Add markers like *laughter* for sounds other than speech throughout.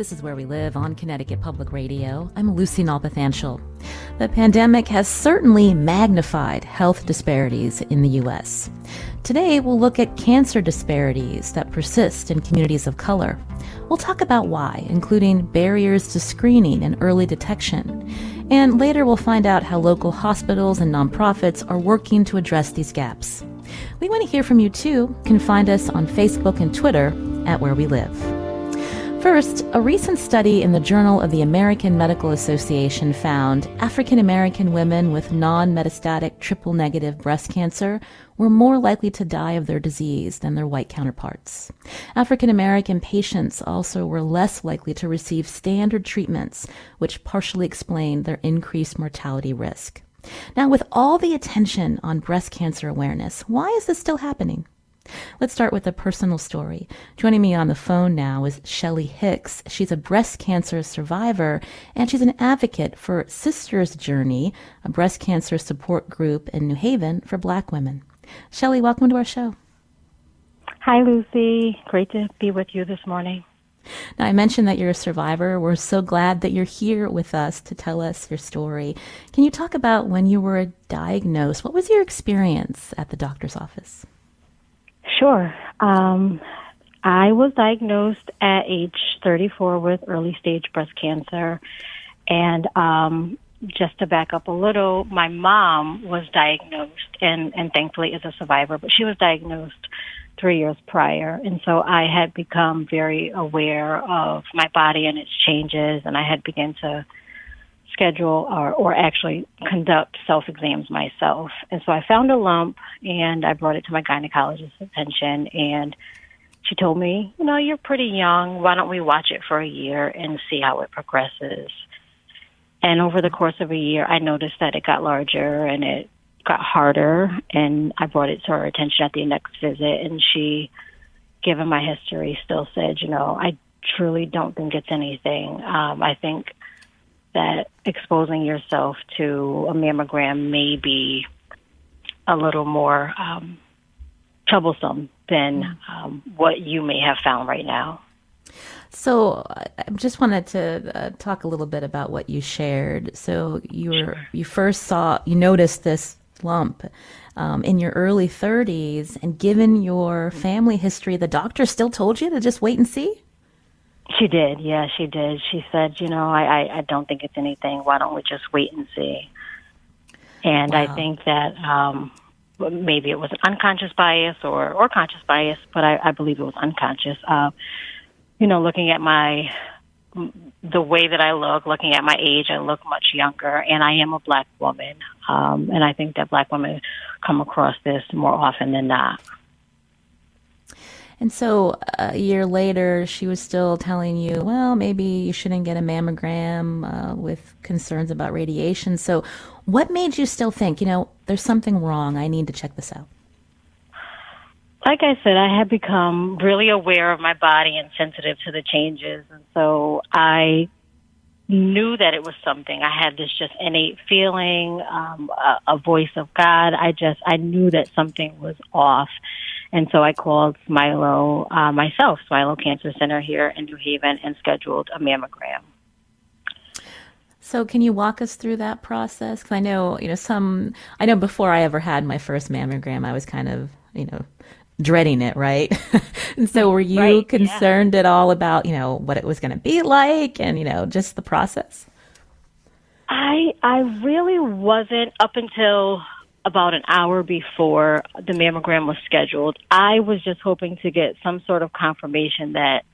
This is Where We Live on Connecticut Public Radio. I'm Lucy Nalpathanchel. The pandemic has certainly magnified health disparities in the U.S. Today, we'll look at cancer disparities that persist in communities of color. We'll talk about why, including barriers to screening and early detection. And later, we'll find out how local hospitals and nonprofits are working to address these gaps. We want to hear from you too. You can find us on Facebook and Twitter at Where We Live. First, a recent study in the Journal of the American Medical Association found African American women with non metastatic triple negative breast cancer were more likely to die of their disease than their white counterparts. African American patients also were less likely to receive standard treatments, which partially explained their increased mortality risk. Now, with all the attention on breast cancer awareness, why is this still happening? Let's start with a personal story. Joining me on the phone now is Shelly Hicks. She's a breast cancer survivor and she's an advocate for Sisters Journey, a breast cancer support group in New Haven for black women. Shelly, welcome to our show. Hi, Lucy. Great to be with you this morning. Now, I mentioned that you're a survivor. We're so glad that you're here with us to tell us your story. Can you talk about when you were diagnosed? What was your experience at the doctor's office? Sure. Um, I was diagnosed at age 34 with early stage breast cancer. And um, just to back up a little, my mom was diagnosed and, and thankfully is a survivor, but she was diagnosed three years prior. And so I had become very aware of my body and its changes, and I had begun to schedule or, or actually conduct self exams myself. And so I found a lump and I brought it to my gynecologist's attention and she told me, you know, you're pretty young. Why don't we watch it for a year and see how it progresses? And over the course of a year, I noticed that it got larger and it got harder. And I brought it to her attention at the next visit. And she, given my history, still said, you know, I truly don't think it's anything. Um, I think that exposing yourself to a mammogram may be a little more um, troublesome than um, what you may have found right now. So, I just wanted to uh, talk a little bit about what you shared. So, you were sure. you first saw you noticed this lump um, in your early 30s, and given your family history, the doctor still told you to just wait and see. She did, yeah, she did. She said, you know, I, I, I don't think it's anything. Why don't we just wait and see? And wow. I think that um, maybe it was an unconscious bias or, or conscious bias, but I, I believe it was unconscious. Uh, you know, looking at my the way that I look, looking at my age, I look much younger, and I am a black woman. Um, and I think that black women come across this more often than not. And so a year later, she was still telling you, well, maybe you shouldn't get a mammogram uh, with concerns about radiation. So, what made you still think, you know, there's something wrong? I need to check this out? Like I said, I had become really aware of my body and sensitive to the changes. And so I knew that it was something. I had this just innate feeling, um, a, a voice of God. I just, I knew that something was off. And so I called Smilow uh, myself, Smilow Cancer Center here in New Haven, and scheduled a mammogram. So can you walk us through that process? Because I know, you know, some. I know before I ever had my first mammogram, I was kind of, you know, dreading it, right? *laughs* and so were you right, concerned yeah. at all about, you know, what it was going to be like, and you know, just the process? I I really wasn't up until about an hour before the mammogram was scheduled. I was just hoping to get some sort of confirmation that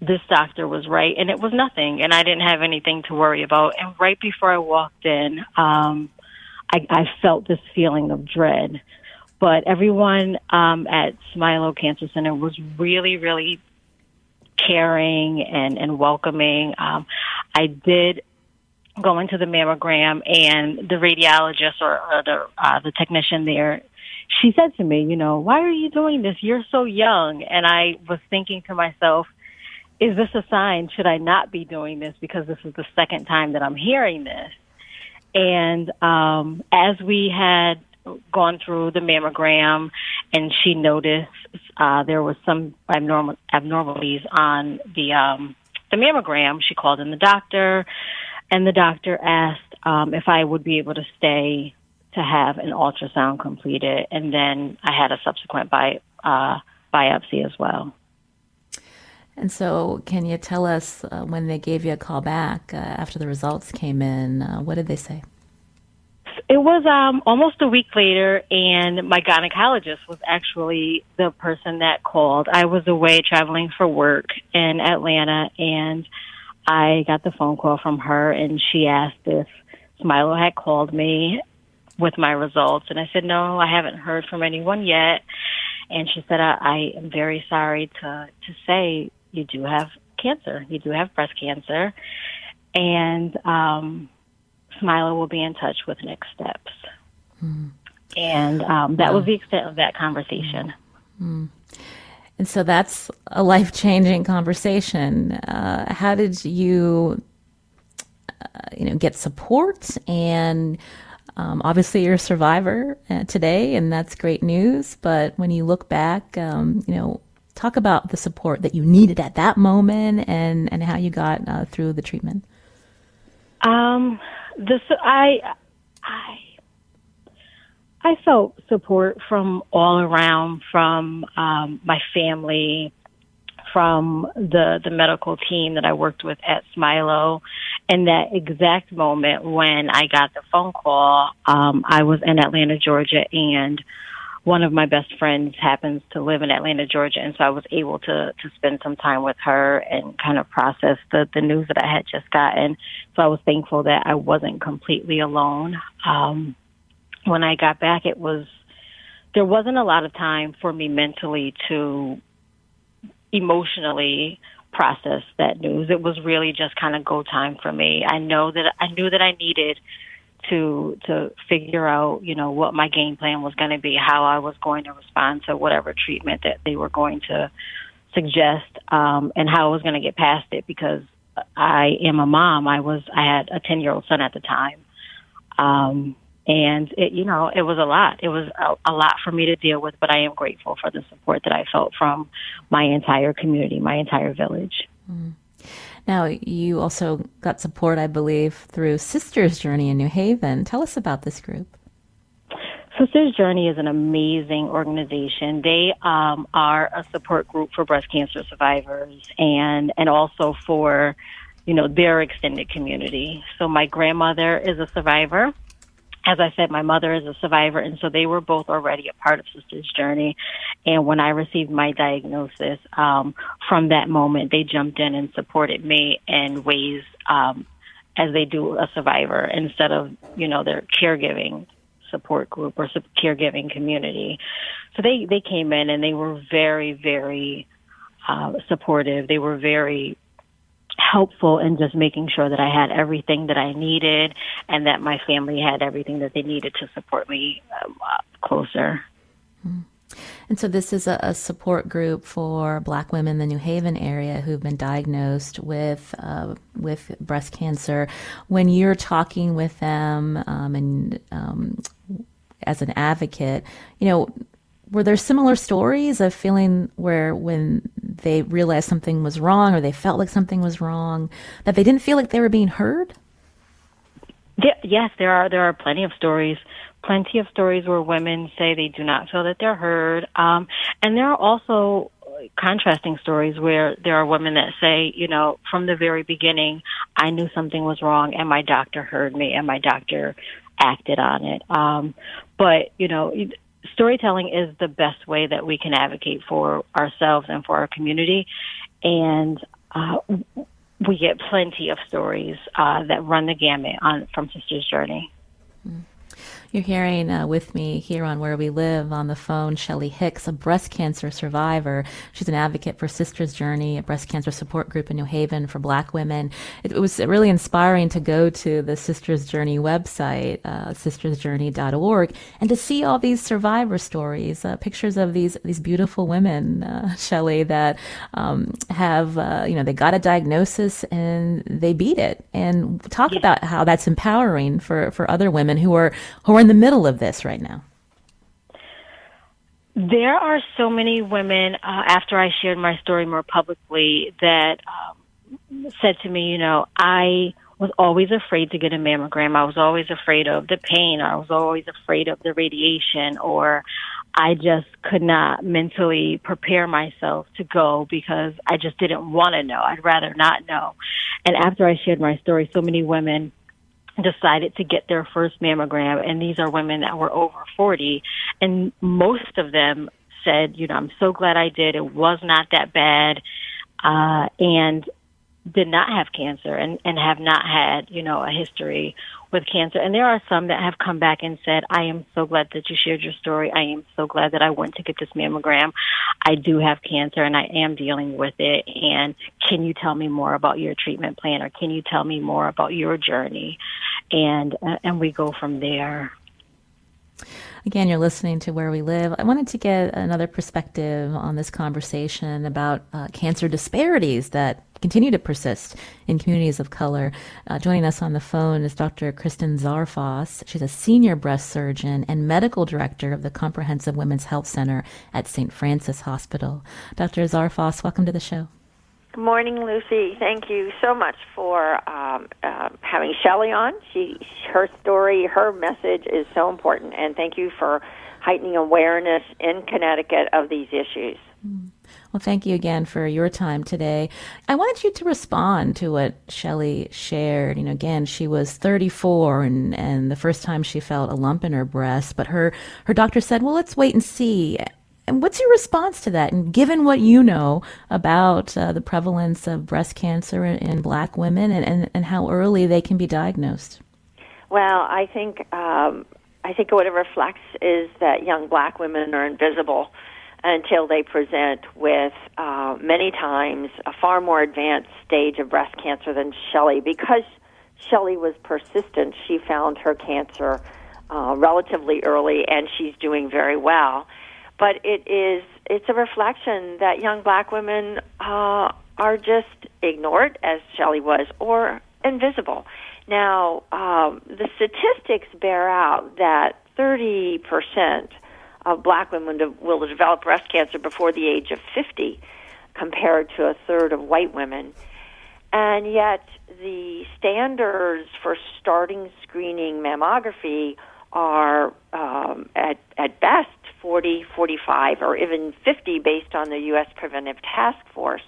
this doctor was right, and it was nothing, and I didn't have anything to worry about. And right before I walked in, um, I, I felt this feeling of dread. but everyone um, at Smilow Cancer Center was really, really caring and, and welcoming. Um, I did go to the mammogram, and the radiologist or, or the uh, the technician there, she said to me, "You know, why are you doing this? You're so young." And I was thinking to myself, "Is this a sign? Should I not be doing this because this is the second time that I'm hearing this?" And um, as we had gone through the mammogram, and she noticed uh, there was some abnormal abnormalities on the um, the mammogram. She called in the doctor, and the doctor asked um, if I would be able to stay to have an ultrasound completed, and then I had a subsequent bi- uh, biopsy as well. And so, can you tell us uh, when they gave you a call back uh, after the results came in? Uh, what did they say? It was um, almost a week later, and my gynecologist was actually the person that called. I was away traveling for work in Atlanta, and I got the phone call from her, and she asked if Smilow had called me with my results, and I said no, I haven't heard from anyone yet. And she said, I, I am very sorry to to say you do have cancer. You do have breast cancer, and um, Smilow will be in touch with next steps. Mm. And um, that was the extent of that conversation. Mm. And so that's a life changing conversation. Uh, how did you, uh, you know, get support? And um, obviously, you're a survivor uh, today, and that's great news. But when you look back, um, you know, talk about the support that you needed at that moment, and and how you got uh, through the treatment. Um, this I I I felt support from all around, from um, my family, from the the medical team that I worked with at Smilow. And that exact moment when I got the phone call, um, I was in Atlanta, Georgia, and one of my best friends happens to live in Atlanta, Georgia, and so I was able to to spend some time with her and kind of process the the news that I had just gotten. So I was thankful that I wasn't completely alone. Um, when I got back, it was there wasn't a lot of time for me mentally to emotionally process that news. It was really just kind of go time for me. I know that I knew that I needed to to figure out, you know, what my game plan was going to be, how I was going to respond to whatever treatment that they were going to suggest, um, and how I was going to get past it because I am a mom. I was I had a ten year old son at the time, um, and it you know it was a lot. It was a, a lot for me to deal with, but I am grateful for the support that I felt from my entire community, my entire village. Mm. Now, you also got support, I believe, through Sisters Journey in New Haven. Tell us about this group. Sisters Journey is an amazing organization. They um, are a support group for breast cancer survivors and and also for you know their extended community. So my grandmother is a survivor as I said, my mother is a survivor, and so they were both already a part of Sister's journey. And when I received my diagnosis, um, from that moment, they jumped in and supported me in ways um, as they do a survivor instead of, you know, their caregiving support group or caregiving community. So they, they came in and they were very, very uh, supportive. They were very helpful in just making sure that I had everything that I needed and that my family had everything that they needed to support me um, closer. Mm-hmm. And so, this is a, a, support group for Black women in the New Haven area who've been diagnosed with uh, with breast cancer. When you're talking with them um, and um, as an advocate, you know, were there similar stories of feeling where when they realized something was wrong or they felt like something was wrong that they didn't feel like they were being heard? Yes there are there are plenty of stories. Plenty of stories where women say they do not feel that they're heard. Um and there are also contrasting stories where there are women that say, you know, from the very beginning, I knew something was wrong and my doctor heard me and my doctor acted on it. Um, but, you know, storytelling is the best way that we can advocate for ourselves and for our community. And uh, we get plenty of stories uh, that run the gamut on from Sister's Journey. You're hearing uh, with me here on Where We Live on the phone Shelly Hicks, a breast cancer survivor. She's an advocate for Sisters Journey, a breast cancer support group in New Haven for black women. It, it was really inspiring to go to the Sisters Journey website, uh, sistersjourney.org, and to see all these survivor stories, uh, pictures of these, these beautiful women, uh, Shelly, that um, have, uh, you know, they got a diagnosis and they beat it. And talk yeah. about how that's empowering for, for other women who are, who are in the middle of this right now? There are so many women uh, after I shared my story more publicly that um, said to me, you know, I was always afraid to get a mammogram. I was always afraid of the pain. I was always afraid of the radiation or I just could not mentally prepare myself to go because I just didn't want to know. I'd rather not know. And after I shared my story, so many women decided to get their first mammogram and these are women that were over 40 and most of them said you know i'm so glad i did. It was not that bad uh and did not have cancer and and have not had you know a history with cancer. And there are some that have come back and said i am so glad that you shared your story. I am so glad that i went to get this mammogram. I do have cancer and i am dealing with it. And can you tell me more about your treatment plan or can you tell me more about your journey? And uh, and we go from there. Again, you're listening to Where We Live. I wanted to get another perspective on this conversation about uh, cancer disparities that continue to persist in communities of color. Uh, joining us on the phone is Dr. Kristen Zarfos. She's a senior breast surgeon and medical director of the Comprehensive Women's Health Center at St. Francis Hospital. Dr. Zarfos, welcome to the show. Good morning, Lucy. Thank you so much for um, uh, having Shelly on. She, her story, her message is so important, and thank you for heightening awareness in Connecticut of these issues. Well, thank you again for your time today. I wanted you to respond to what Shelly shared. You know, again, she was 34 and, and the first time she felt a lump in her breast, but her, her doctor said, well, let's wait and see. And what's your response to that? And given what you know about uh, the prevalence of breast cancer in, in black women and, and, and, how early they can be diagnosed? Well, I think um, I think what it reflects is that young black women are invisible until they present with uh, many times a far more advanced stage of breast cancer than Shelley. Because Shelley was persistent, she found her cancer uh, relatively early, and she's doing very well but it is it's a reflection that young black women uh, are just ignored, as Shelley was, or invisible. Now, um, the statistics bear out that 30% of black women will develop breast cancer before the age of 50, compared to a third of white women. And yet, the standards for starting screening mammography are um, at, at best 40, 45, or even 50 based on the U.S. Preventive Task Force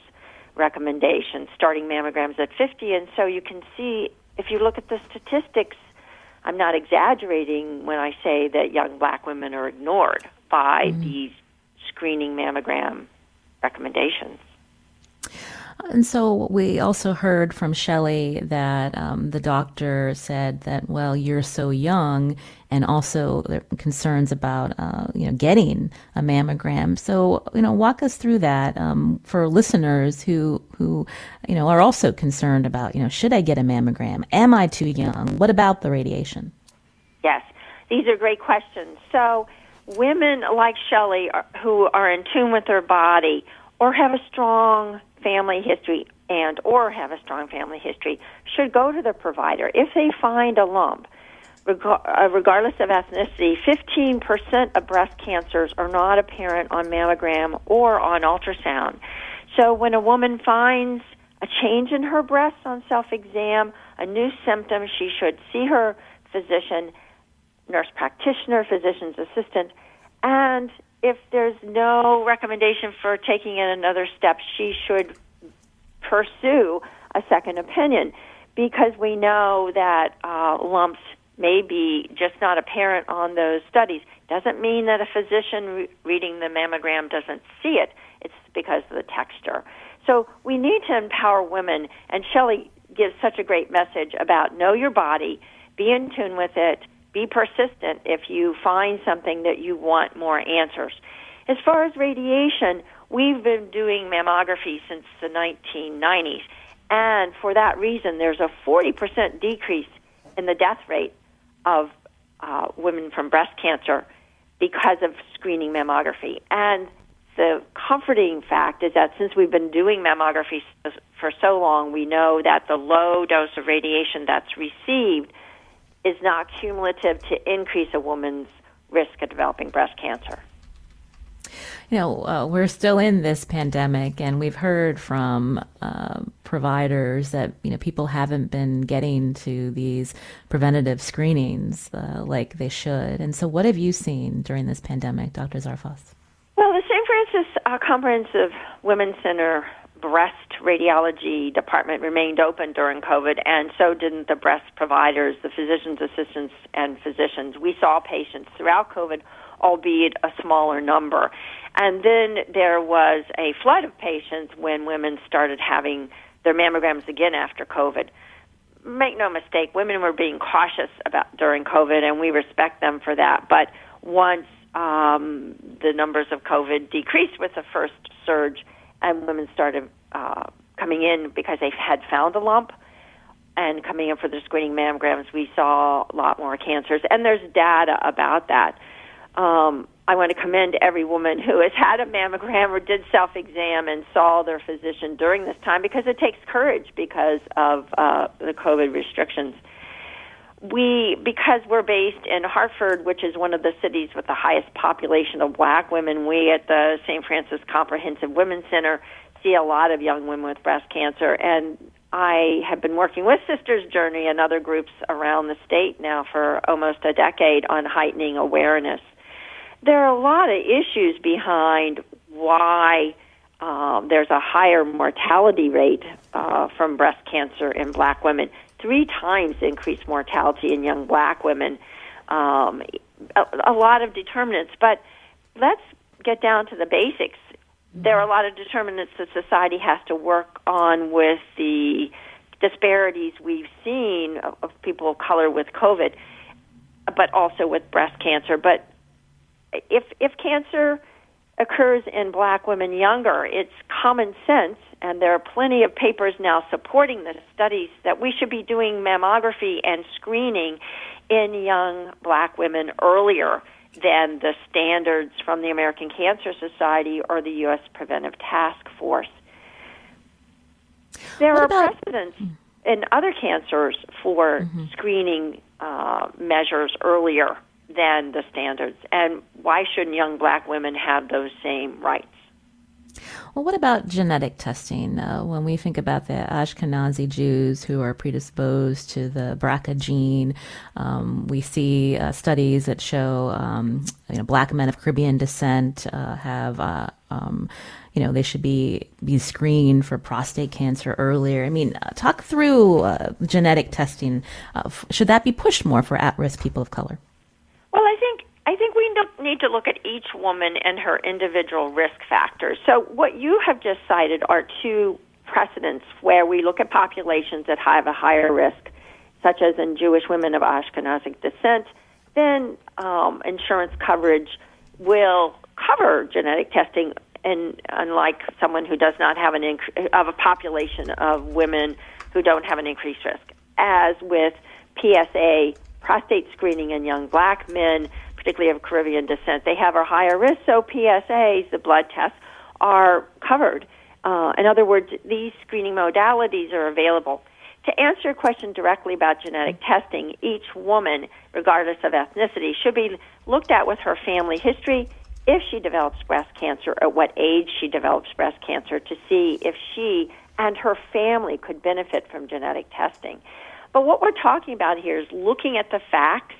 recommendations, starting mammograms at 50. And so you can see, if you look at the statistics, I'm not exaggerating when I say that young black women are ignored by mm-hmm. these screening mammogram recommendations. And so we also heard from Shelley that um, the doctor said that, well, you're so young, and also concerns about, uh, you know, getting a mammogram. So, you know, walk us through that um, for listeners who, who, you know, are also concerned about, you know, should I get a mammogram? Am I too young? What about the radiation? Yes, these are great questions. So, women like Shelley who are in tune with their body or have a strong family history and or have a strong family history should go to the provider if they find a lump regardless of ethnicity 15% of breast cancers are not apparent on mammogram or on ultrasound. So when a woman finds a change in her breasts on self exam a new symptom she should see her physician nurse practitioner physician's assistant and if there's no recommendation for taking it another step, she should pursue a second opinion. Because we know that uh, lumps may be just not apparent on those studies. Doesn't mean that a physician re- reading the mammogram doesn't see it. It's because of the texture. So we need to empower women, and Shelley gives such a great message about know your body, be in tune with it, be persistent if you find something that you want more answers. As far as radiation, we've been doing mammography since the 1990s, and for that reason, there's a 40% decrease in the death rate of uh, women from breast cancer because of screening mammography. And the comforting fact is that since we've been doing mammography for so long, we know that the low dose of radiation that's received is not cumulative to increase a woman's risk of developing breast cancer. You know, uh, we're still in this pandemic, and we've heard from uh, providers that you know people haven't been getting to these preventative screenings uh, like they should. And so, what have you seen during this pandemic, Dr. Zarfos? Well, the St. Francis uh, Comprehensive Women's Center breast radiology department remained open during COVID, and so didn't the breast providers, the physician's assistants, and physicians. We saw patients throughout COVID, albeit a smaller number. And then there was a flood of patients when women started having their mammograms again after COVID. Make no mistake, women were being cautious about during COVID, and we respect them for that. But once um, the numbers of COVID decreased with the first surge, and women started uh, coming in because they had found a lump and coming in for their screening mammograms, we saw a lot more cancers, and there's data about that. Um, I want to commend every woman who has had a mammogram or did self exam and saw their physician during this time because it takes courage because of uh, the COVID restrictions we because we're based in Hartford, which is one of the cities with the highest population of black women, we at the St. Francis Comprehensive Women's Center see a lot of young women with breast cancer and I have been working with Sisters Journey and other groups around the state now for almost a decade on heightening awareness. There are a lot of issues behind why um, there's a higher mortality rate uh, from breast cancer in black women three times increased mortality in young black women. Um, a, a lot of determinants, but let's get down to the basics. There are a lot of determinants that society has to work on with the disparities we've seen of, of people of color with COVID, but also with breast cancer. But if if cancer occurs in black women younger, it's common sense and there are plenty of papers now supporting the studies that we should be doing mammography and screening in young black women earlier than the standards from the American Cancer Society or the U.S. Preventive Task Force. There what are about, precedents in other cancers for mm-hmm. screening uh, measures earlier than the standards, and why shouldn't young black women have those same rights? Well, what about genetic testing? Uh, when we think about the Ashkenazi Jews who are predisposed to the BRCA gene, um, we see uh, studies that show um, you know black men of Caribbean descent uh, have. Uh, um, you know, they should be be screened for prostate cancer earlier. I mean, uh, talk through uh, genetic testing. should that be pushed more for at-risk people of color? Well, I think I think we need to look at each woman and her individual risk factors. So, what you have just cited are two precedents where we look at populations that have a higher risk, such as in Jewish women of Ashkenazic descent. Then, um, insurance coverage will cover genetic testing, and unlike someone who does not have an inc- of a population of women who don't have an increased risk, as with PSA prostate screening in young black men particularly of Caribbean descent, they have a higher risk. So PSAs, the blood tests, are covered. Uh, in other words, these screening modalities are available. To answer your question directly about genetic testing, each woman, regardless of ethnicity, should be looked at with her family history if she develops breast cancer, at what age she develops breast cancer, to see if she and her family could benefit from genetic testing. But what we're talking about here is looking at the facts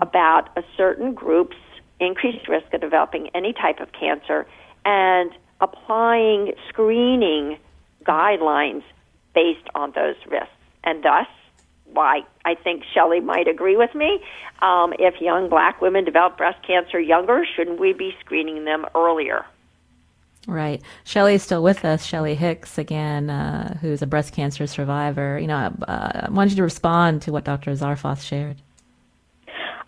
about a certain group's increased risk of developing any type of cancer and applying screening guidelines based on those risks. And thus, why I think Shelley might agree with me. Um, if young black women develop breast cancer younger, shouldn't we be screening them earlier? Right. Shelley is still with us. Shelley Hicks, again, uh, who's a breast cancer survivor. You know, uh, I wanted you to respond to what Dr. Zarfos shared.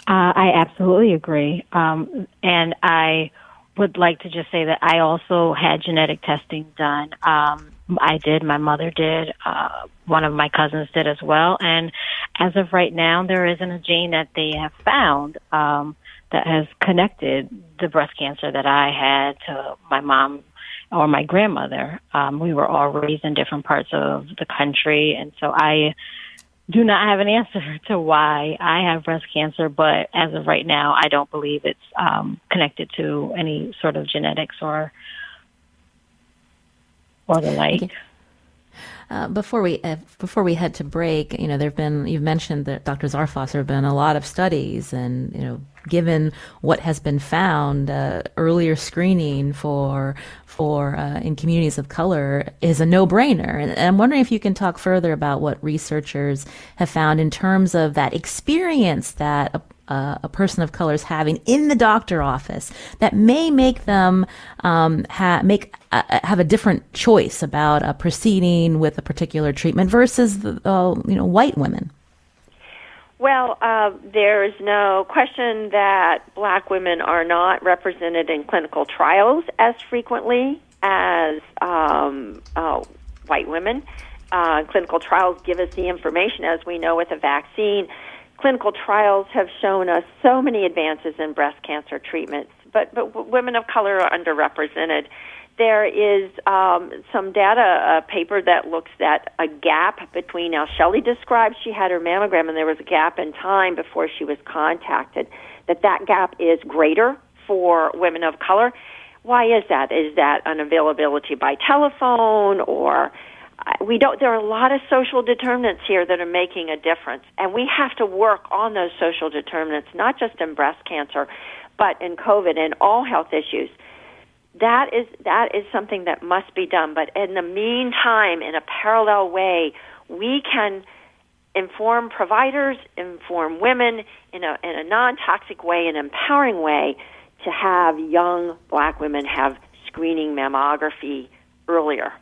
Uh, I absolutely agree. Um, and I would like to just say that I also had genetic testing done. Um, I did, my mother did, uh, one of my cousins did as well. And as of right now, there isn't a gene that they have found um, that has connected the breast cancer that I had to my mom or my grandmother. Um, we were all raised in different parts of the country, and so I do not have an answer *laughs* to why I have breast cancer, but as of right now, I don't believe it's um, connected to any sort of genetics or or the like. Uh, before we uh, before we head to break, you know, there've been you've mentioned that Dr. Zarfos there have been a lot of studies, and you know, given what has been found, uh, earlier screening for for uh, in communities of color is a no brainer. And I'm wondering if you can talk further about what researchers have found in terms of that experience that uh, a person of color is having in the doctor office that may make them um, ha- make uh, have a different choice about uh, proceeding with a particular treatment versus the uh, you know white women. Well, uh, there is no question that black women are not represented in clinical trials as frequently as um, uh, white women. clinical trials give us the information, as we know with a vaccine clinical trials have shown us so many advances in breast cancer treatments, but, but women of color are underrepresented. There is um, some data, a paper that looks at a gap between, now Shelley described she had her mammogram and there was a gap in time before she was contacted, that that gap is greater for women of color. Why is that? Is that unavailability by telephone or we don't there are a lot of social determinants here that are making a difference and we have to work on those social determinants not just in breast cancer but in covid and all health issues that is that is something that must be done but in the meantime in a parallel way we can inform providers inform women in a in a non-toxic way an empowering way to have young black women have screening mammography earlier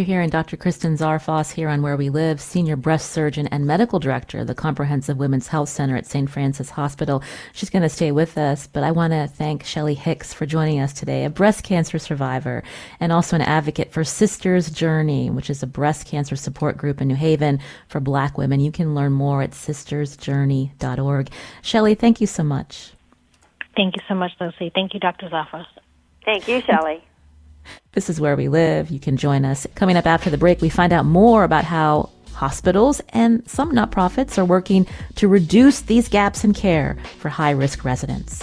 you're hearing Dr. Kristen Zarfos here on Where We Live, Senior Breast Surgeon and Medical Director of the Comprehensive Women's Health Center at St. Francis Hospital. She's going to stay with us, but I want to thank Shelley Hicks for joining us today, a breast cancer survivor and also an advocate for Sisters Journey, which is a breast cancer support group in New Haven for black women. You can learn more at sistersjourney.org. Shelley, thank you so much. Thank you so much, Lucy. Thank you, Dr. Zarfos. Thank you, Shelley. This is where we live. You can join us. Coming up after the break, we find out more about how hospitals and some nonprofits are working to reduce these gaps in care for high risk residents.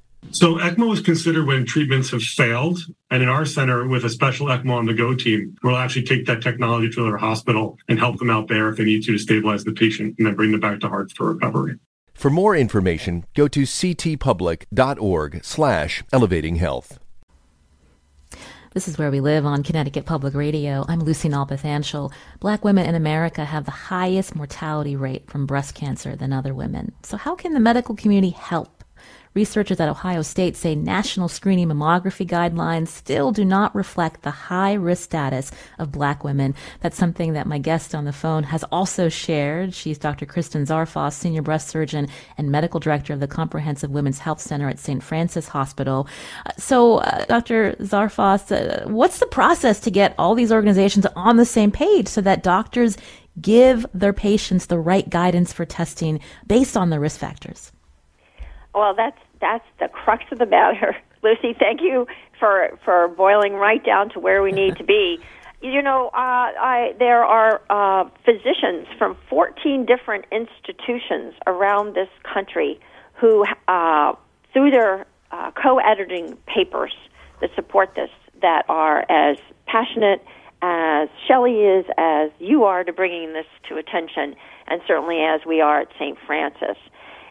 So ECMO is considered when treatments have failed. And in our center, with a special ECMO on the go team, we'll actually take that technology to their hospital and help them out there if they need to to stabilize the patient and then bring them back to Hearts for recovery. For more information, go to ctpublic.org slash elevating health. This is where we live on Connecticut Public Radio. I'm Lucy Nalpathanchel. Black women in America have the highest mortality rate from breast cancer than other women. So how can the medical community help? Researchers at Ohio State say national screening mammography guidelines still do not reflect the high risk status of black women. That's something that my guest on the phone has also shared. She's Dr. Kristen Zarfos, senior breast surgeon and medical director of the Comprehensive Women's Health Center at St. Francis Hospital. Uh, so, uh, Dr. Zarfos, uh, what's the process to get all these organizations on the same page so that doctors give their patients the right guidance for testing based on the risk factors? Well, that's that's the crux of the matter, *laughs* Lucy. Thank you for for boiling right down to where we need to be. *laughs* You know, uh, I, there are uh, physicians from 14 different institutions around this country who, uh, through their uh, co-editing papers that support this, that are as passionate as Shelley is, as you are, to bringing this to attention, and certainly as we are at St. Francis.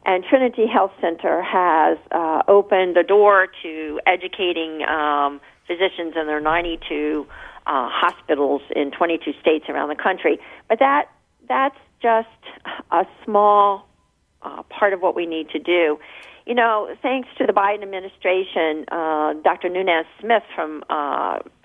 And Trinity Health Center has uh, opened the door to educating um, physicians in their 92 uh, hospitals in 22 states around the country. But that that's just a small uh, part of what we need to do. You know, thanks to the Biden administration, uh, Dr. Nunez Smith from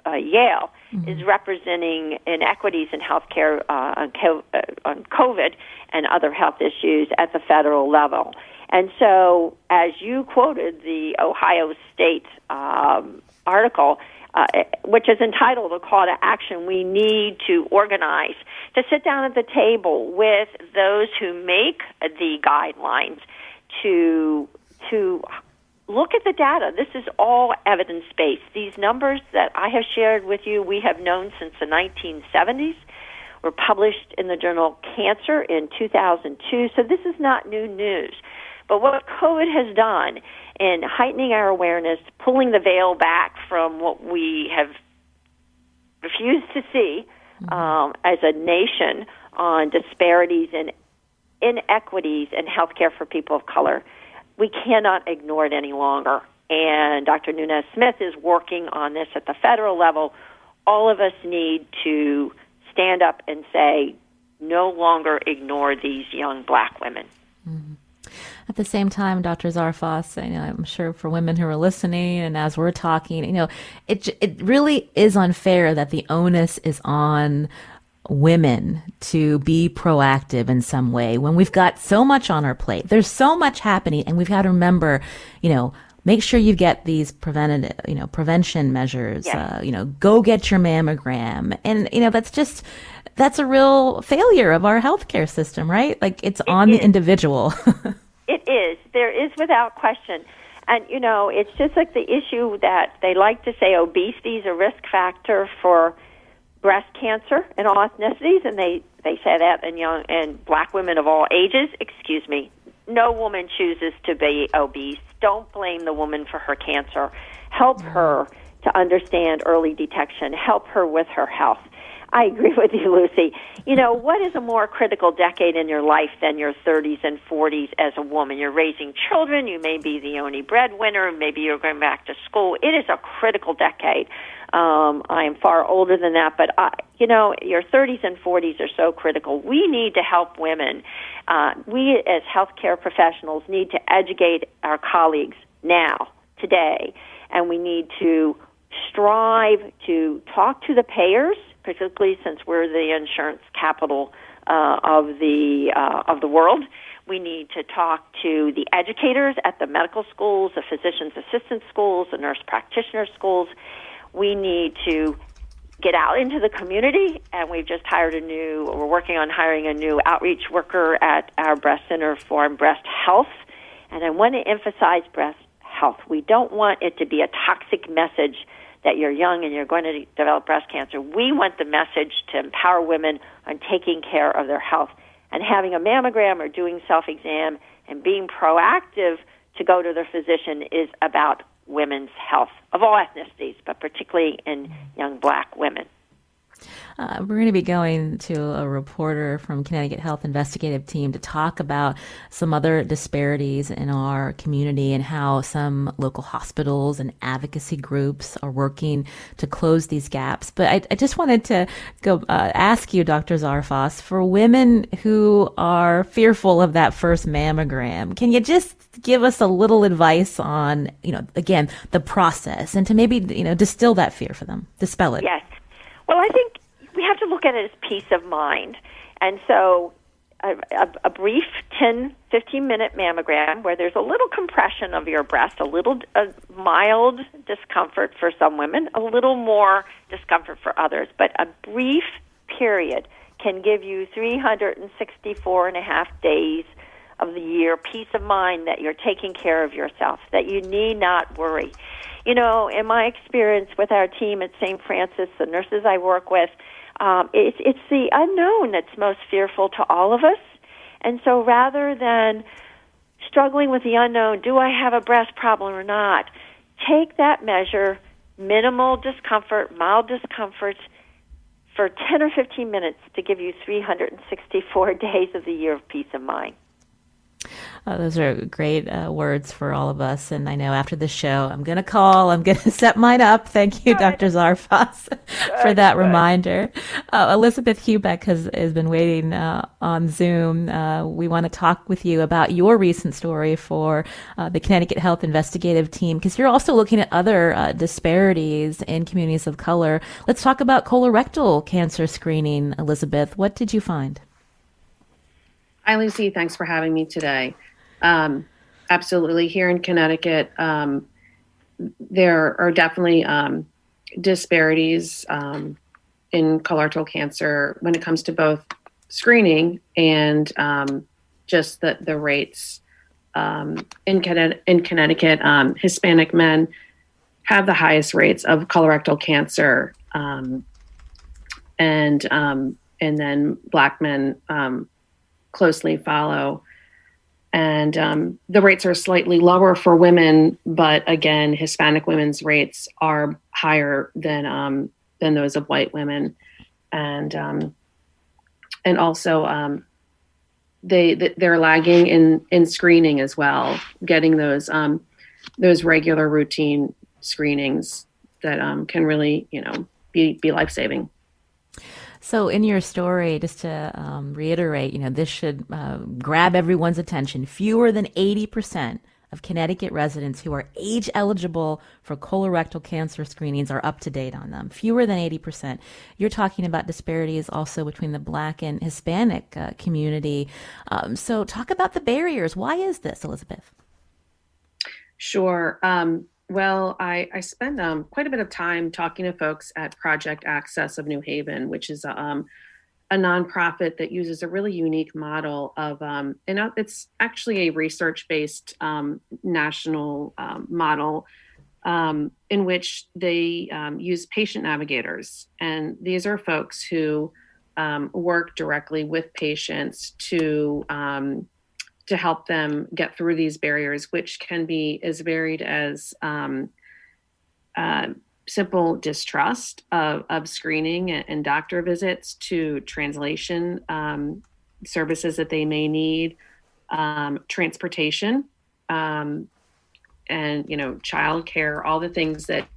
uh, Yale mm-hmm. is representing inequities in healthcare uh, on, uh, on COVID and other health issues at the federal level. And so, as you quoted the Ohio State um, article, uh, which is entitled A Call to Action, we need to organize to sit down at the table with those who make the guidelines to to look at the data. This is all evidence based. These numbers that I have shared with you, we have known since the 1970s. Were published in the journal Cancer in 2002, so this is not new news. But what COVID has done in heightening our awareness, pulling the veil back from what we have refused to see mm-hmm. um, as a nation on disparities and inequities in healthcare for people of color, we cannot ignore it any longer. And Dr. Nunez Smith is working on this at the federal level. All of us need to stand up and say, no longer ignore these young black women. Mm-hmm. At the same time, Dr. Zarfos, you know, I'm sure for women who are listening and as we're talking, you know, it it really is unfair that the onus is on women to be proactive in some way when we've got so much on our plate. There's so much happening and we've got to remember, you know, make sure you get these preventative, you know, prevention measures, yes. uh, you know, go get your mammogram. And, you know, that's just, that's a real failure of our healthcare system, right? Like it's it on is. the individual. *laughs* it is. There is without question. And, you know, it's just like the issue that they like to say obesity is a risk factor for breast cancer in all ethnicities, and they they say that in young and black women of all ages. Excuse me, no woman chooses to be obese. Don't blame the woman for her cancer. Help her to understand early detection. Help her with her health. I agree with you, Lucy. You know, what is a more critical decade in your life than your 30s and 40s as a woman? You're raising children, you may be the only breadwinner, maybe you're going back to school. It is a critical decade. Um, I am far older than that, but I, you know, your 30s and 40s are so critical. We need to help women. Uh, we, as healthcare professionals, need to educate our colleagues now, today, and we need to strive to talk to the payers, particularly since we're the insurance capital uh, of the uh, of the world. We need to talk to the educators at the medical schools, the physician's assistant schools, the nurse practitioner schools, we need to get out into the community and we've just hired a new we're working on hiring a new outreach worker at our breast center for breast health and i want to emphasize breast health we don't want it to be a toxic message that you're young and you're going to develop breast cancer we want the message to empower women on taking care of their health and having a mammogram or doing self exam and being proactive to go to their physician is about women's health of all ethnicities, but particularly in young black women. Uh, we're going to be going to a reporter from Connecticut Health Investigative Team to talk about some other disparities in our community and how some local hospitals and advocacy groups are working to close these gaps. But I, I just wanted to go uh, ask you, Dr. Zarfos, for women who are fearful of that first mammogram, can you just give us a little advice on, you know, again, the process and to maybe, you know, distill that fear for them, dispel it? Yes. Well, I think we have to look at it as peace of mind. And so a, a, a, brief 10, 15 minute mammogram where there's a little compression of your breast, a little a mild discomfort for some women, a little more discomfort for others, but a brief period can give you 364 and a half days of the year peace of mind that you're taking care of yourself, that you need not worry. You know, in my experience with our team at St. Francis, the nurses I work with, um, it's it's the unknown that's most fearful to all of us. And so rather than struggling with the unknown, do I have a breast problem or not? Take that measure, minimal discomfort, mild discomfort, for 10 or 15 minutes to give you 364 *laughs* days of the year of peace of mind. Uh, those are great uh, words for all of us. And I know after the show, I'm going to call. I'm going *laughs* to set mine up. Thank you, good. Dr. Zarfos, *laughs* for that good. reminder. Uh, Elizabeth Hubeck has, has been waiting uh, on Zoom. Uh, we want to talk with you about your recent story for uh, the Connecticut Health Investigative Team, because you're also looking at other disparities in communities of color. Let's talk about colorectal cancer screening, Elizabeth. What did you find? Hi, Lucy. Thanks for having me today. Um, absolutely. Here in Connecticut, um, there are definitely um, disparities um, in colorectal cancer when it comes to both screening and um, just the, the rates. Um, in, in Connecticut Hispanic men have the highest rates of colorectal cancer, and and then Black men closely follow and um, the rates are slightly lower for women, but again, Hispanic women's rates are higher than um, than those of white women, and um, and also um, they they're lagging in in screening as well, getting those um, those regular routine screenings that um, can really you know be be life saving. So, in your story, just to um, reiterate, you know, this should uh, grab everyone's attention. Fewer than 80% of Connecticut residents who are age eligible for colorectal cancer screenings are up to date on them. Fewer than 80%. You're talking about disparities also between the Black and Hispanic uh, community. Um, so, talk about the barriers. Why is this, Elizabeth? Sure. Um, well, I, I spend um, quite a bit of time talking to folks at Project Access of New Haven, which is a, um, a nonprofit that uses a really unique model of, um, and it's actually a research based um, national um, model um, in which they use patient navigators. And these are folks who work directly with patients to to help them get through these barriers, which can be as varied as um, uh, simple distrust of, of screening and, doctor visits to translation um, services that they may need, um, transportation, um, and you know, childcare, all the things that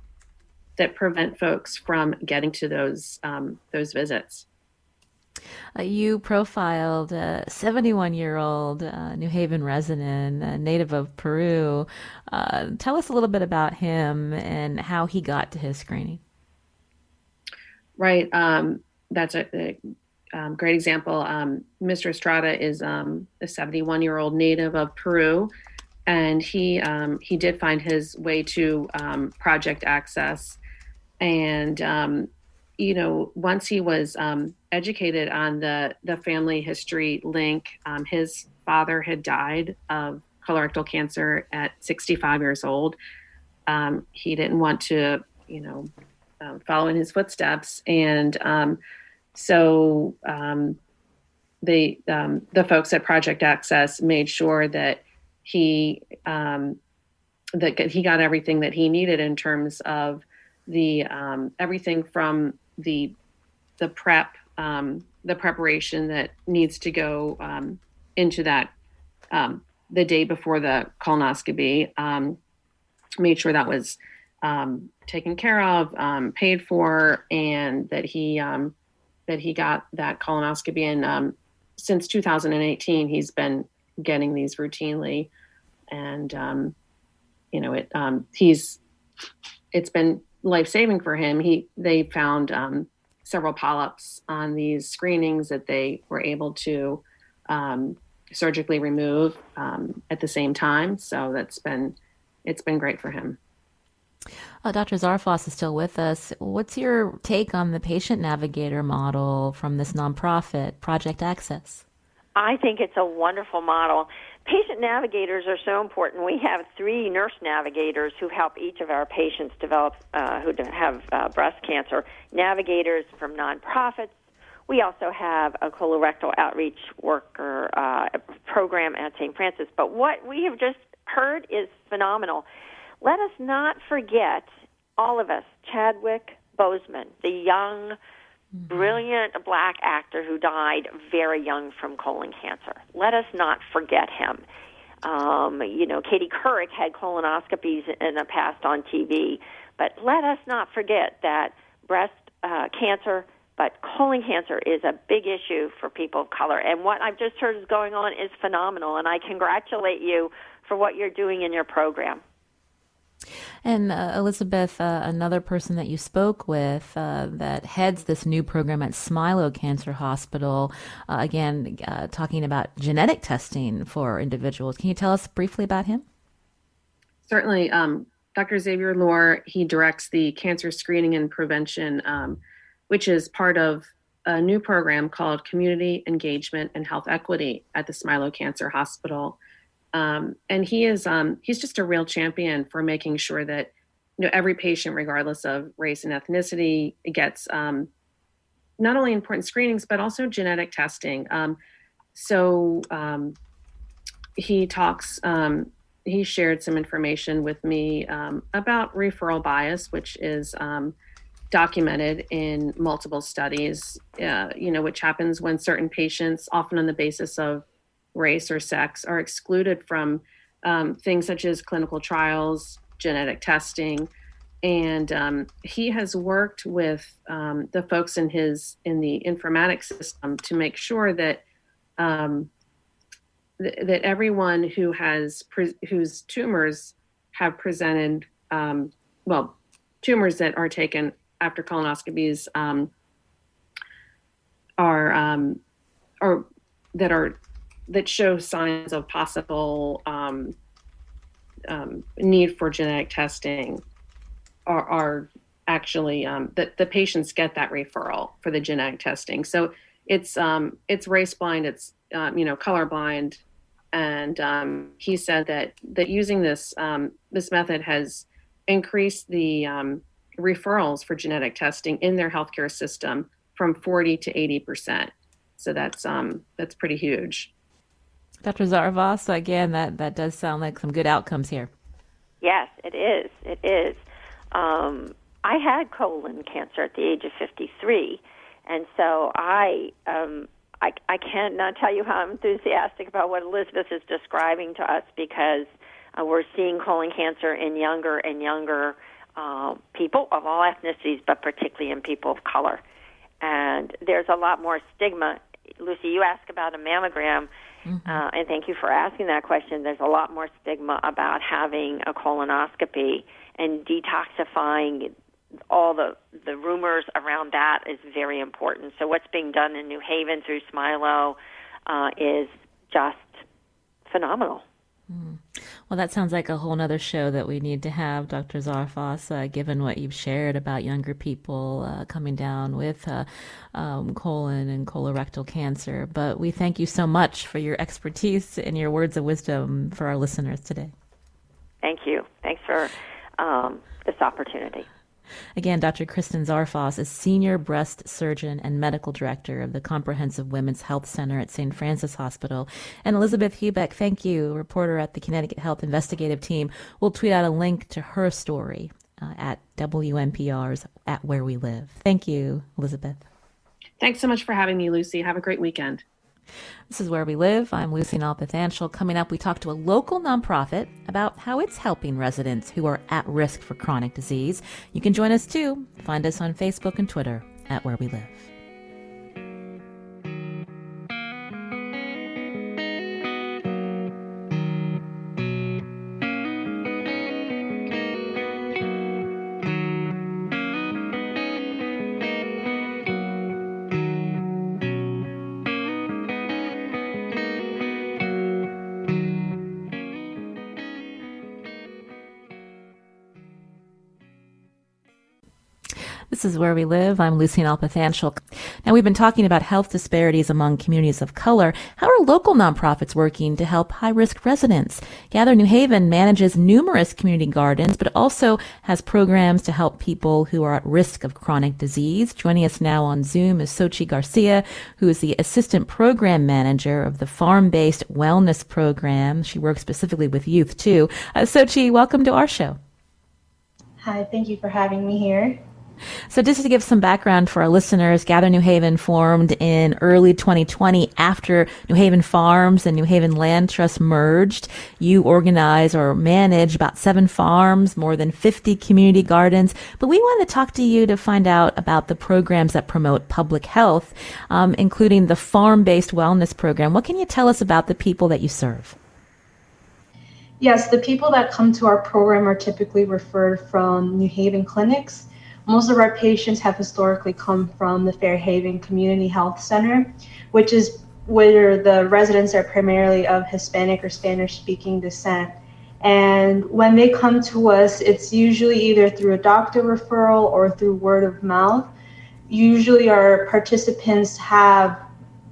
that prevent folks from getting to those um, those visits. Uh, you profiled a 71 year old uh, New Haven resident, a native of Peru. Uh, tell us a little bit about him and how he got to his screening. Right. Um, that's a, a um, great example. Um, Mr. Estrada is um, a 71 year old native of Peru. And he um, he did find his way to um, Project Access, and you know, once he was um, educated on the the family history link, um, his father had died of colorectal cancer at 65 years old. Um, he didn't want to, you know, um, follow in his footsteps, and um, so um, they the folks at Project Access made sure that he that he got everything that he needed in terms of the everything from the the prep, um, the preparation that needs to go um, into that um, the day before the colonoscopy. Um, made sure that was um, taken care of, um, paid for, and that he that he got that colonoscopy. And since 2018, he's been getting these routinely, and you know it. He's it's been life saving for him. He they found um, several polyps on these screenings that they were able to um, surgically remove um, at the same time. So that's been it's been great for him. Uh, Dr. Zarfos is still with us. What's your take on the patient navigator model from this nonprofit, Project Access? I think it's a wonderful model. Patient navigators are so important. We have three nurse navigators who help each of our patients develop uh, who have uh, breast cancer. Navigators from nonprofits. We also have a colorectal outreach worker uh, program at St. Francis. But what we have just heard is phenomenal. Let us not forget, all of us, Chadwick Boseman, the young, brilliant black actor who died very young from colon cancer. Let us not forget him. Um, you know, Katie Couric had colonoscopies in the past on TV, but let us not forget that breast uh, cancer, but colon cancer is a big issue for people of color. And what I've just heard is going on is phenomenal, and I congratulate you for what you're doing in your program. And uh, Elizabeth, uh, another person that you spoke with uh, that heads this new program at Smilow Cancer Hospital, uh, again, uh, talking about genetic testing for individuals. Can you tell us briefly about him? Certainly. Um, Dr. Xavier Llor, he directs the cancer screening and prevention, um, which is part of a new program called Community Engagement and Health Equity at the Smilow Cancer Hospital. Um, and he is um, he's just a real champion for making sure that you know every patient, regardless of race and ethnicity, gets um, not only important screenings but also genetic testing. Um, so um, he talks. Um, he shared some information with me about referral bias, which is documented in multiple studies. Uh, you know, which happens when certain patients, often on the basis of race or sex are excluded from um, things such as clinical trials, genetic testing, and um, he has worked with um, the folks in his in the informatics system to make sure that um, th- that everyone who has pre- whose tumors have presented um, well tumors that are taken after colonoscopies um, are um, or that are that show signs of possible um, um, need for genetic testing are, are actually um, that the patients get that referral for the genetic testing. So it's um, it's race blind, it's um, you know color blind, and um, he said that that using this um, this method has increased the um, referrals for genetic testing in their healthcare system from 40 to 80 percent. So that's that's pretty huge. Dr. Zarfos, again, that, that does sound like some good outcomes here. Yes, it is. It is. Um, I had colon cancer at the age of 53, and so I, um, I, I tell you how enthusiastic about what Elizabeth is describing to us because uh, we're seeing colon cancer in younger and younger uh, people of all ethnicities, but particularly in people of color. And there's a lot more stigma. Lucy, you asked about a mammogram Mm-hmm. Uh, and thank you for asking that question. There's a lot more stigma about having a colonoscopy and detoxifying all the the rumors around that is very important. So what's being done in New Haven through Smilow uh, is just phenomenal. Well, that sounds like a whole other show that we need to have, Dr. Zarfos, uh, given what you've shared about younger people uh, coming down with uh, um, colon and colorectal cancer. But we thank you so much for your expertise and your words of wisdom for our listeners today. Thank you. Thanks for um, this opportunity. Again, Dr. Kristen Zarfos is Senior Breast Surgeon and Medical Director of the Comprehensive Women's Health Center at St. Francis Hospital. And Elizabeth Hubeck, thank you, reporter at the Connecticut Health Investigative Team. We'll tweet out a link to her story uh, at WNPR's At Where We Live. Thank you, Elizabeth. Thanks so much for having me, Lucy. Have a great weekend. This is Where We Live. I'm Lucy Nalpathanchil. Coming up, we talk to a local nonprofit about how it's helping residents who are at risk for chronic disease. You can join us too. Find us on Facebook and Twitter at Where We Live. Is Where We Live. I'm Lucy Nalpathanchil. Now, we've been talking about health disparities among communities of color. How are local nonprofits working to help high risk residents? Gather New Haven manages numerous community gardens, but also has programs to help people who are at risk of chronic disease. Joining us now on Zoom is Sochi Garcia, who is the assistant program manager of the farm based wellness program. She works specifically with youth, too. Uh, Sochi, welcome to our show. Hi, thank you for having me here. So, just to give some background for our listeners, Gather New Haven formed in early 2020 after New Haven Farms and New Haven Land Trust merged. You organize or manage about seven farms, more than 50 community gardens. But we want to talk to you to find out about the programs that promote public health, um, including the farm based wellness program. What can you tell us about the people that you serve? Yes, the people that come to our program are typically referred from New Haven clinics most of our patients have historically come from the Fairhaven Community Health Center, which is where the residents are primarily of Hispanic or Spanish speaking descent. And when they come to us, it's usually either through a doctor referral or through word of mouth. Usually, our participants have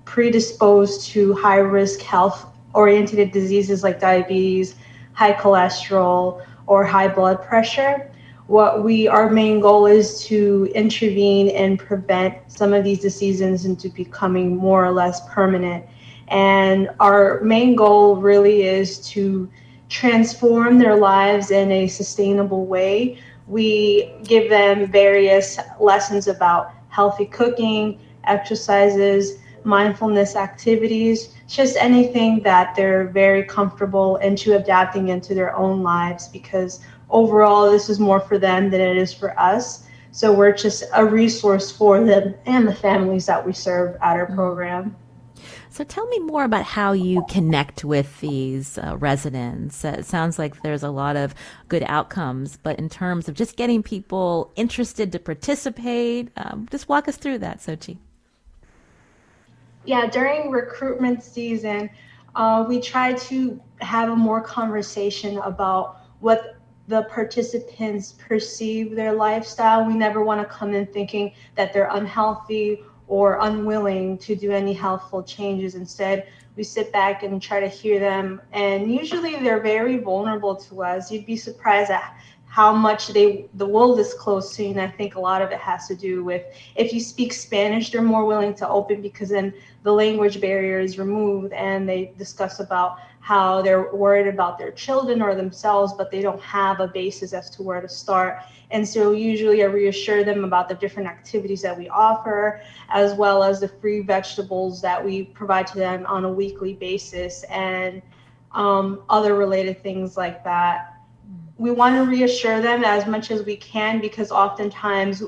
predisposed to high risk health oriented diseases like diabetes, high cholesterol, or high blood pressure what we our main goal is to intervene and prevent some of these diseases into becoming more or less permanent. And our main goal really is to transform their lives in a sustainable way. We give them various lessons about healthy cooking exercises mindfulness activities just anything that they're very comfortable into adapting into their own lives because overall this is more for them than it is for us. So we're just a resource for them and the families that we serve at our program. So tell me more about how you connect with these uh, residents. Uh, it sounds like there's a lot of good outcomes, but in terms of just getting people interested to participate, um, just walk us through that, Sochi. Yeah, during recruitment season, uh, we try to have a more conversation about what the participants perceive their lifestyle. We never want to come in thinking that they're unhealthy or unwilling to do any healthful changes. Instead, we sit back and try to hear them. And usually they're very vulnerable to us. You'd be surprised at how much they the world is close to. And I think a lot of it has to do with if you speak Spanish, they're more willing to open because then the language barrier is removed and they discuss about how they're worried about their children or themselves, but they don't have a basis as to where to start. And so usually I reassure them about the different activities that we offer, as well as the free vegetables that we provide to them on a weekly basis and um, other related things like that. We want to reassure them as much as we can because oftentimes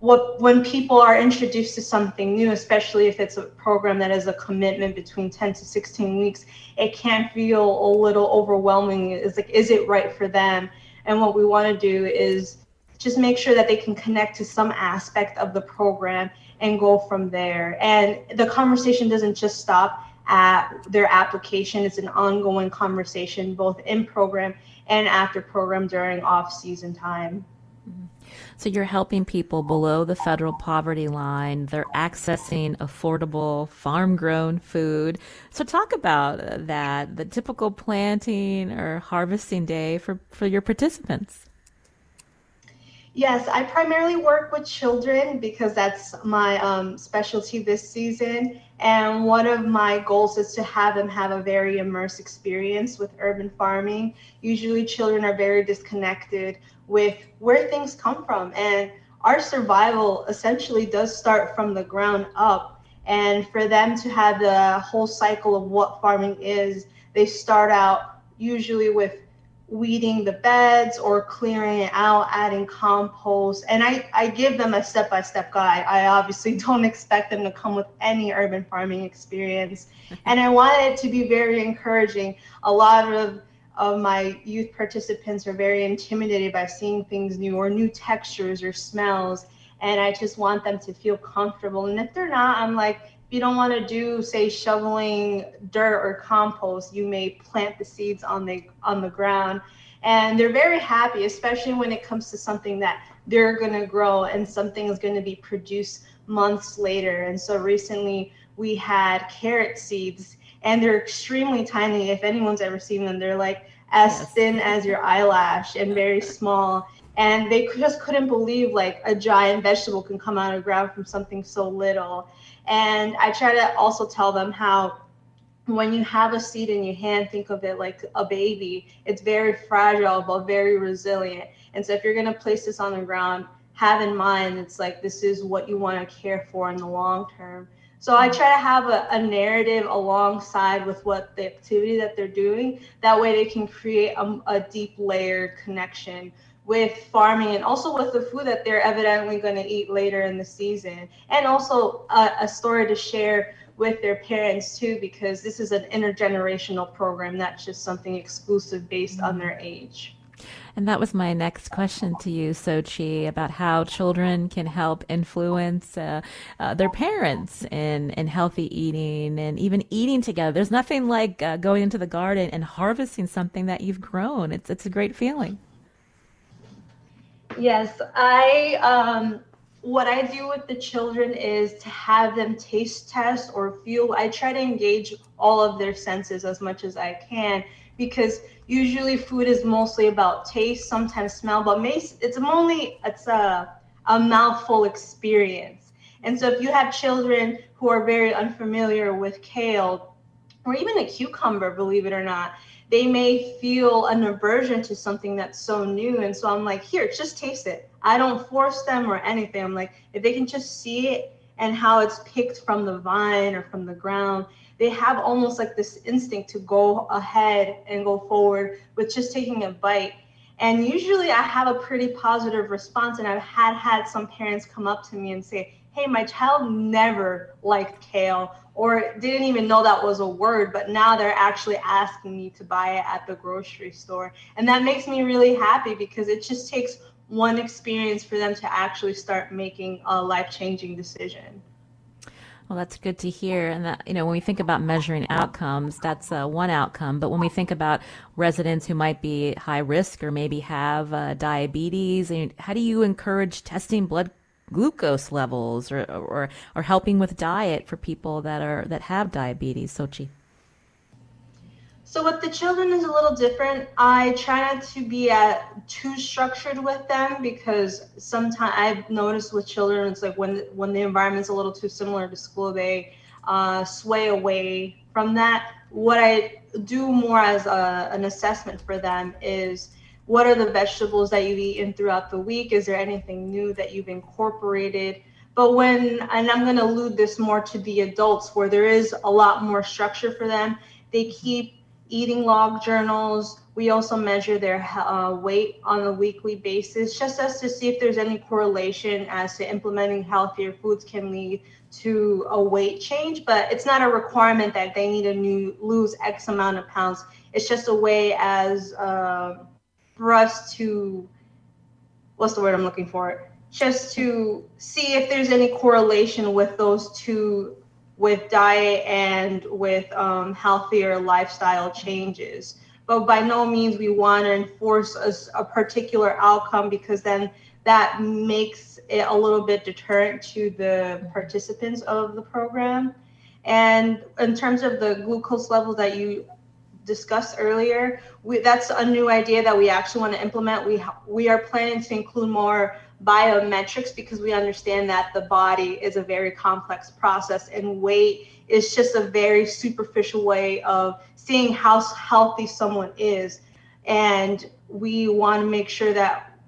what when people are introduced to something new especially if it's a program that is a commitment between 10 to 16 weeks it can feel a little overwhelming. It's like is it right for them? And what we want to do is just make sure that they can connect to some aspect of the program and go from there. And the conversation doesn't just stop at their application. It's an ongoing conversation both in program and after program during off season time so you're helping people below the federal poverty line. They're accessing affordable farm grown food. So talk about that, the typical planting or harvesting day for, for your participants. Yes, I primarily work with children because that's my um, specialty this season. And one of my goals is to have them have a very immersed experience with urban farming. Usually, children are very disconnected with where things come from and our survival essentially does start from the ground up. And for them to have the whole cycle of what farming is, they start out usually with weeding the beds or clearing it out, adding compost. And I, I give them a step by step guide. I obviously *laughs* don't expect them to come with any urban farming experience. *laughs* and I wanted it to be very encouraging. A lot of of my youth participants are very intimidated by seeing things new or new textures or smells. And I just want them to feel comfortable. And if they're not, I'm like, if you don't want to do, say, shoveling dirt or compost, you may plant the seeds on the on the ground. And they're very happy, especially when it comes to something that they're going to grow and something is going to be produced months later. And so recently we had carrot seeds and they're extremely tiny. If anyone's ever seen them, they're like as yes. thin as your eyelash and very small. And they just couldn't believe like a giant vegetable can come out of the ground from something so little. And I try to also tell them how when you have a seed in your hand, think of it like a baby. It's very fragile, but very resilient. And so if you're going to place this on the ground, have in mind it's like this is what you want to care for in the long term. So I try to have a, a, narrative alongside with what the activity that they're doing. That way they can create a, a deep layered connection with farming and also with the food that they're evidently going to eat later in the season. And also a, a story to share with their parents too, because this is an intergenerational program, not just something exclusive based on mm-hmm. their age. And that was my next question to you, Sochi, about how children can help influence uh, uh, their parents in, in healthy eating and even eating together. There's nothing like uh, going into the garden and harvesting something that you've grown. It's, it's a great feeling. Yes, I um, what I do with the children is to have them taste test or feel. I try to engage all of their senses as much as I can because usually food is mostly about taste, sometimes smell, but it's only it's a a mouthful experience. And so if you have children who are very unfamiliar with kale or even a cucumber, believe it or not, they may feel an aversion to something that's so new. And so I'm like, here, just taste it. I don't force them or anything. I'm like, if they can just see it and how it's picked from the vine or from the ground, they have almost like this instinct to go ahead and go forward with just taking a bite. And usually I have a pretty positive response. And I've had had some parents come up to me and say, hey, my child never liked kale or didn't even know that was a word, but now they're actually asking me to buy it at the grocery store. And that makes me really happy because it just takes one experience for them to actually start making a life changing decision. Well, that's good to hear. And that, you know, when we think about measuring outcomes, that's uh, one outcome. But when we think about residents who might be high risk or maybe have uh, diabetes, how do you encourage testing blood glucose levels or, or, or helping with diet for people that are that have diabetes, Sochi? So with the children is a little different. I try not to be at too structured with them because sometimes I've noticed with children it's like when when the environment's a little too similar to school, they uh, sway away from that. What I do more as a, an assessment for them is what are the vegetables that you've eaten throughout the week? Is there anything new that you've incorporated? But when, and I'm going to allude this more to the adults where there is a lot more structure for them, they keep eating log journals. We also measure their uh, weight on a weekly basis, just as to see if there's any correlation as to implementing healthier foods can lead to a weight change. But it's not a requirement that they need to lose X amount of pounds. It's just a way as uh, for us to, what's the word I'm looking for? Just to see if there's any correlation with those two with diet and with um, healthier lifestyle changes. But by no means we want to enforce a, a, particular outcome because then that makes it a little bit deterrent to the participants of the program. And in terms of the glucose levels that you discussed earlier, we, that's a new idea that we actually want to implement. We we are planning to include more biometrics because we understand that the body is a very complex process and weight is just a very superficial way of seeing how healthy someone is and we want to make sure that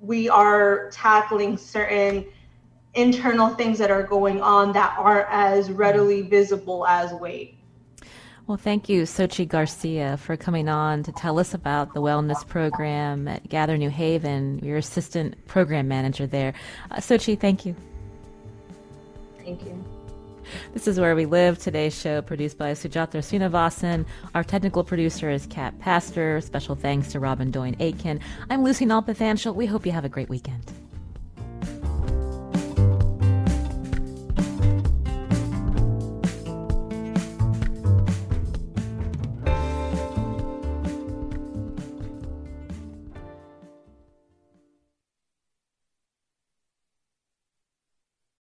we are tackling certain internal things that are going on that aren't as readily visible as weight. Well, thank you, Sochi Garcia, for coming on to tell us about the wellness program at Gather New Haven. Your assistant program manager there. Uh, Sochi, thank you. Thank you. This is Where We Live, today's show produced by Sujata Srinivasan. Our technical producer is Kat Pastor. Special thanks to Robyn Doyon-Aitken. I'm Lucy Nalpathanchil. We hope you have a great weekend.